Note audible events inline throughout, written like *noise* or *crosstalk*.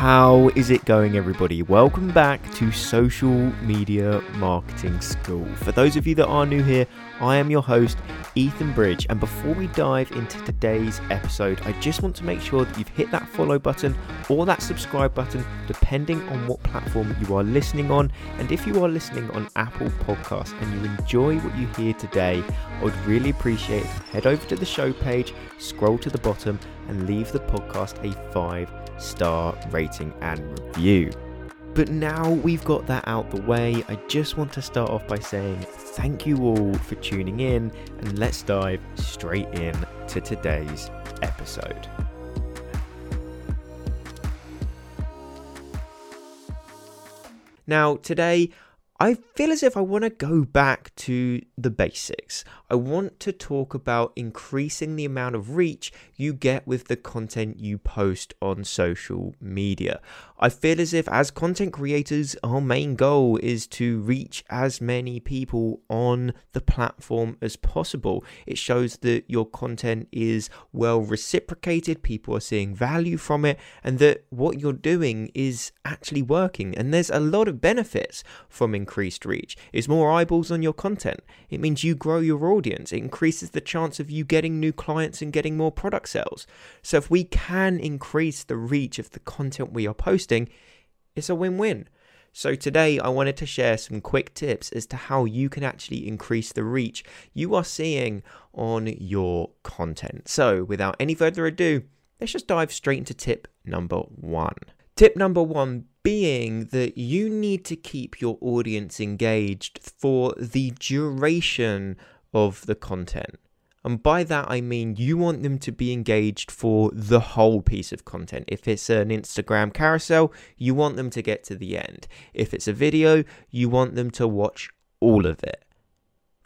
How is it going, everybody? Welcome back to Social Media Marketing School. For those of you that are new here, I am your host, Ethan Bridge. And before we dive into today's episode, I just want to make sure that you've hit that follow button or that subscribe button, depending on what platform you are listening on. And if you are listening on Apple Podcasts and you enjoy what you hear today, I would really appreciate it. Head over to the show page, scroll to the bottom, and leave the podcast a five star rating and review. But now we've got that out the way, I just want to start off by saying thank you all for tuning in and let's dive straight in to today's episode. Now, today I feel as if I want to go back to the basics. I want to talk about increasing the amount of reach you get with the content you post on social media. I feel as if, as content creators, our main goal is to reach as many people on the platform as possible. It shows that your content is well reciprocated, people are seeing value from it, and that what you're doing is actually working. And there's a lot of benefits from increased reach. It's more eyeballs on your content, it means you grow your audience, it increases the chance of you getting new clients and getting more product sales. So, if we can increase the reach of the content we are posting, it's a win win. So, today I wanted to share some quick tips as to how you can actually increase the reach you are seeing on your content. So, without any further ado, let's just dive straight into tip number one. Tip number one being that you need to keep your audience engaged for the duration of the content. And by that, I mean you want them to be engaged for the whole piece of content. If it's an Instagram carousel, you want them to get to the end. If it's a video, you want them to watch all of it.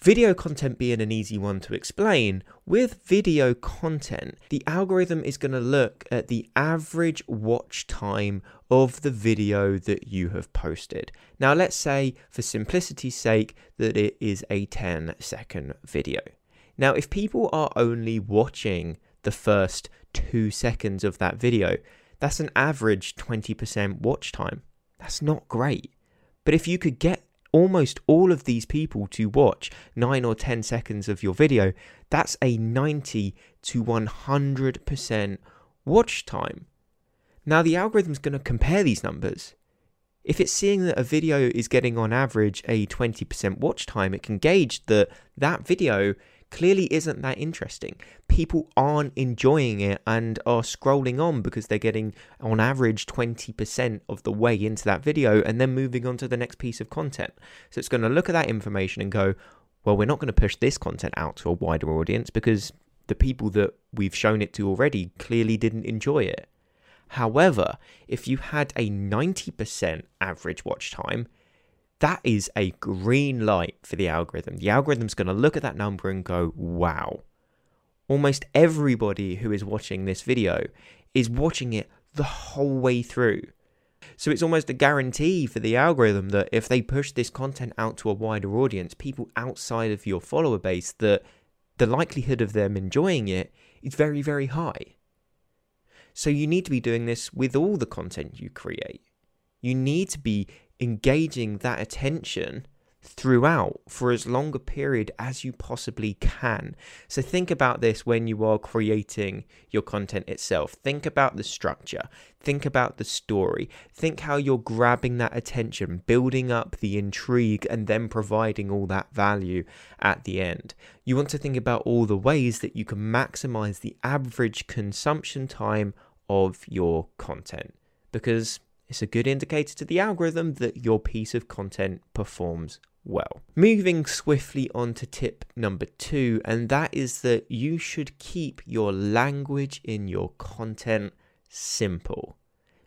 Video content being an easy one to explain, with video content, the algorithm is going to look at the average watch time of the video that you have posted. Now, let's say, for simplicity's sake, that it is a 10 second video. Now, if people are only watching the first two seconds of that video, that's an average 20% watch time. That's not great. But if you could get almost all of these people to watch 9 or 10 seconds of your video, that's a 90 to 100% watch time. Now, the algorithm's going to compare these numbers. If it's seeing that a video is getting on average a 20% watch time, it can gauge that that video clearly isn't that interesting. People aren't enjoying it and are scrolling on because they're getting, on average, 20% of the way into that video and then moving on to the next piece of content. So it's going to look at that information and go, well, we're not going to push this content out to a wider audience because the people that we've shown it to already clearly didn't enjoy it. However, if you had a 90% average watch time, that is a green light for the algorithm. The algorithm's going to look at that number and go, wow. Almost everybody who is watching this video is watching it the whole way through. So it's almost a guarantee for the algorithm that if they push this content out to a wider audience, people outside of your follower base, that the likelihood of them enjoying it is very, very high. So you need to be doing this with all the content you create. You need to be engaging that attention throughout for as long a period as you possibly can. So think about this when you are creating your content itself. Think about the structure, think about the story, think how you're grabbing that attention, building up the intrigue, and then providing all that value at the end. You want to think about all the ways that you can maximize the average consumption time of your content because it's a good indicator to the algorithm that your piece of content performs well. Moving swiftly on to tip number two, and that is that you should keep your language in your content simple.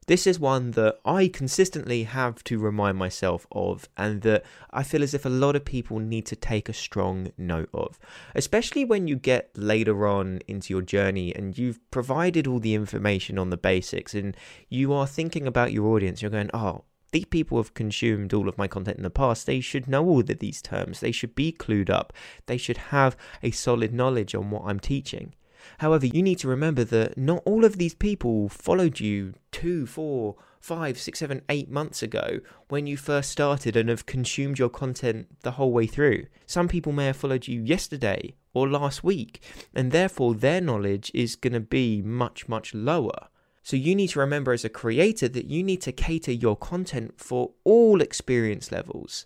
This is one that I consistently have to remind myself of, and that I feel as if a lot of people need to take a strong note of, especially when you get later on into your journey and you've provided all the information on the basics and you are thinking about your audience. You're going, oh, these people have consumed all of my content in the past. They should know all of these terms. They should be clued up. They should have a solid knowledge on what I'm teaching. However, you need to remember that not all of these people followed you two, four, five, six, seven, eight months ago when you first started and have consumed your content the whole way through. Some people may have followed you yesterday or last week, and therefore their knowledge is going to be much, much lower. So you need to remember as a creator that you need to cater your content for all experience levels.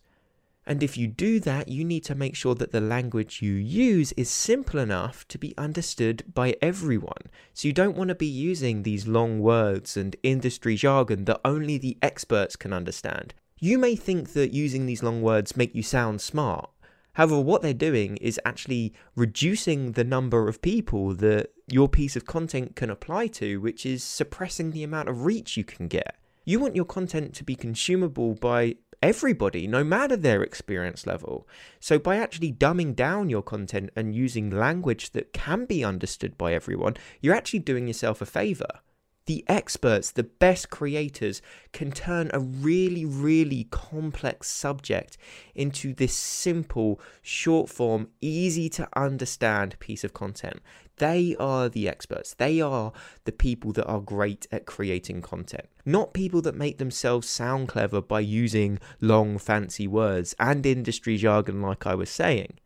And if you do that, you need to make sure that the language you use is simple enough to be understood by everyone. So you don't want to be using these long words and industry jargon that only the experts can understand. You may think that using these long words make you sound smart. However, what they're doing is actually reducing the number of people that your piece of content can apply to, which is suppressing the amount of reach you can get. You want your content to be consumable by everybody, no matter their experience level. So, by actually dumbing down your content and using language that can be understood by everyone, you're actually doing yourself a favor. The experts, the best creators, can turn a really, really complex subject into this simple, short form, easy to understand piece of content. They are the experts. They are the people that are great at creating content, not people that make themselves sound clever by using long, fancy words and industry jargon, like I was saying.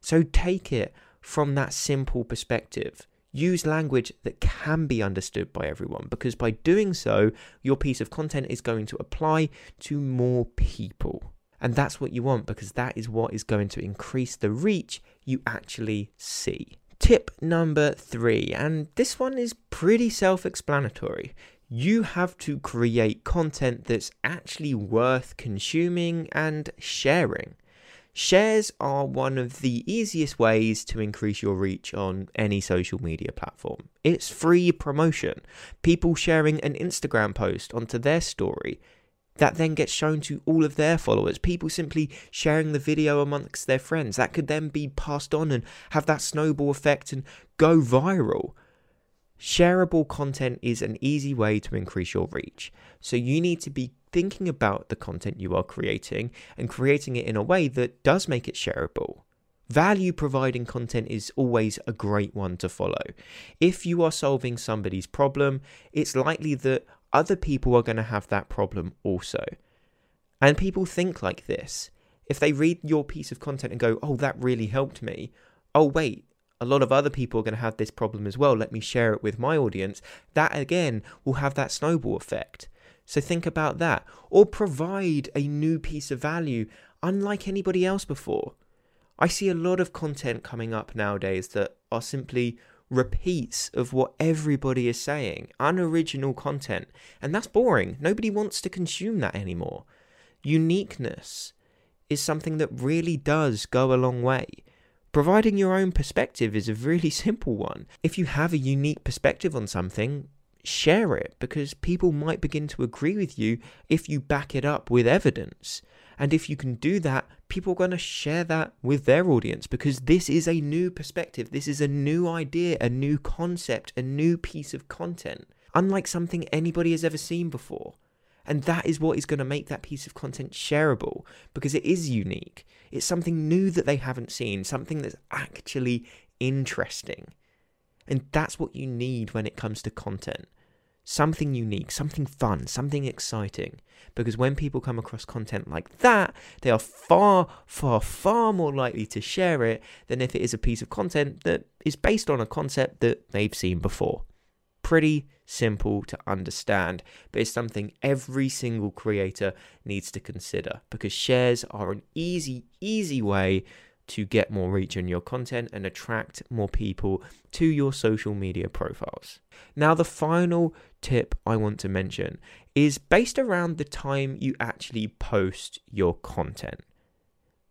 So take it from that simple perspective. Use language that can be understood by everyone because by doing so, your piece of content is going to apply to more people. And that's what you want because that is what is going to increase the reach you actually see. Tip number three, and this one is pretty self explanatory. You have to create content that's actually worth consuming and sharing. Shares are one of the easiest ways to increase your reach on any social media platform. It's free promotion. People sharing an Instagram post onto their story that then gets shown to all of their followers. People simply sharing the video amongst their friends. That could then be passed on and have that snowball effect and go viral. Shareable content is an easy way to increase your reach. So you need to be thinking about the content you are creating and creating it in a way that does make it shareable. Value providing content is always a great one to follow. If you are solving somebody's problem, it's likely that other people are going to have that problem also. And people think like this. If they read your piece of content and go, oh, that really helped me, oh, wait, a lot of other people are going to have this problem as well. Let me share it with my audience. That again will have that snowball effect. So think about that. Or provide a new piece of value unlike anybody else before. I see a lot of content coming up nowadays that are simply repeats of what everybody is saying, unoriginal content, and that's boring. Nobody wants to consume that anymore. Uniqueness is something that really does go a long way. Providing your own perspective is a really *laughs* simple one. If you have a unique perspective on something, share it because people might begin to agree with you if you back it up with evidence. And if you can do that, people are going to share that with their audience because this is a new perspective. This is a new idea, a new concept, a new piece of content, unlike something anybody has ever seen before. And that is what is going to make that piece of content shareable because it is unique. It's something new that they haven't seen, something that's actually interesting. And that's what you need when it comes to content something unique, something fun, something exciting. Because when people come across content like that, they are far, far, far more likely to share it than if it is a piece of content that is based on a concept that they've seen before. Pretty simple to understand, but it's something every single creator needs to consider because shares are an easy, easy way to get more reach on your content and attract more people to your social media profiles. Now, the final tip I want to mention is based around the time you actually post your content.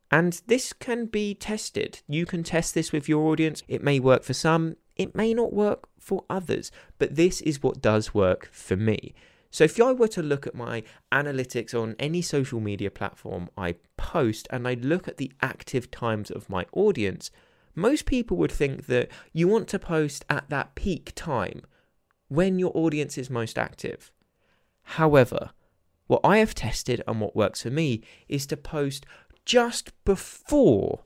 And this can be tested. You can test this with your audience. It may work for some, it may not work for others, but this is what does work for me. So if I were to look at my analytics on any social media platform I post and I look at the active times of my audience, most people would think that you want to post at that peak time when your audience is most active. However, what I have tested and what works for me is to post just before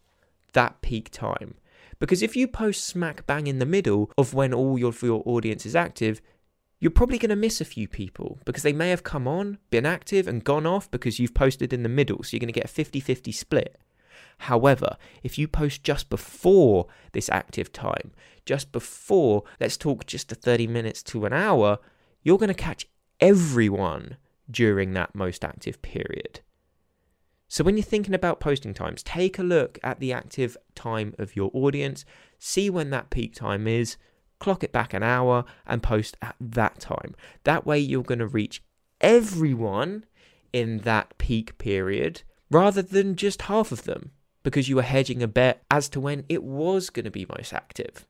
that peak time. Because if you post smack bang in the middle of when all of your audience is active, you're probably going to miss a few people because they may have come on, been active, and gone off because you've posted in the middle. So you're going to get a 50 50 split. However, if you post just before this active time, just before, let's talk just a 30 minutes to an hour, you're going to catch everyone during that most active period. So when you're thinking about posting times, take a look at the active time of your audience, see when that peak time is, clock it back an hour, and post at that time. That way, you're going to reach everyone in that peak period rather than just half of them because you were hedging a bet as to when it was going to be most active.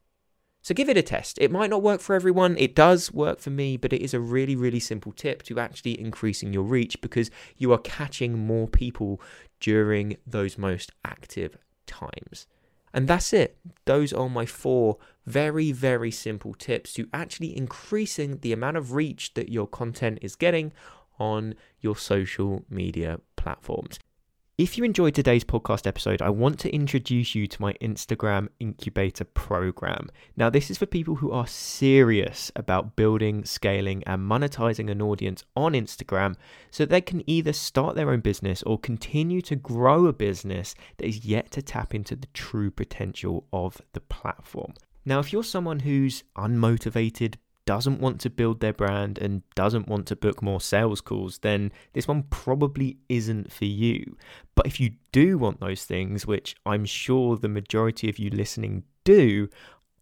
So give it a test. It might not work for everyone. It does work for me, but it is a really, really simple tip to actually increasing your reach because you are catching more people during those most active times. And that's it. Those are my four very, very simple tips to actually increasing the amount of reach that your content is getting on your social media platforms. If you enjoyed today's podcast episode, I want to introduce you to my Instagram incubator program. Now, this is for people who are serious about building, scaling, and monetizing an audience on Instagram so they can either start their own business or continue to grow a business that is yet to tap into the true potential of the platform. Now, if you're someone who's unmotivated, doesn't want to build their brand and doesn't want to book more sales calls, then this one probably isn't for you. But if you do want those things, which I'm sure the majority of you listening do,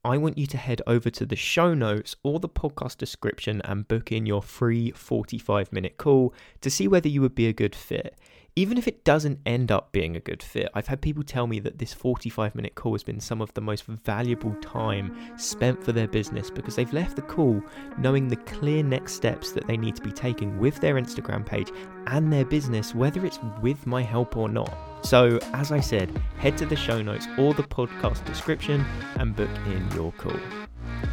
I want you to head over to the show notes or the podcast description and book in your free 45 minute call to see whether you would be a good fit even if it doesn't end up being a good fit, I've had people tell me that this 45 minute call has been some of the most valuable time spent for their business because they've left the call knowing the clear next steps that they need to be taking with their Instagram page and their business, whether it's with my help or not. So, as I said, head to the show notes or the podcast description and book in your call.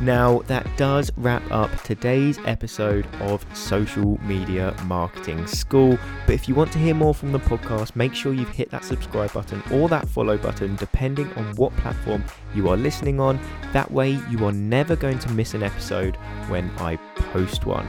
Now, that does wrap up today's episode of Social Media Marketing School. But if you want to hear more from the podcast, make sure you've hit that subscribe button or that follow button, depending on what platform you are listening on. That way, you are never going to miss an episode when I post one.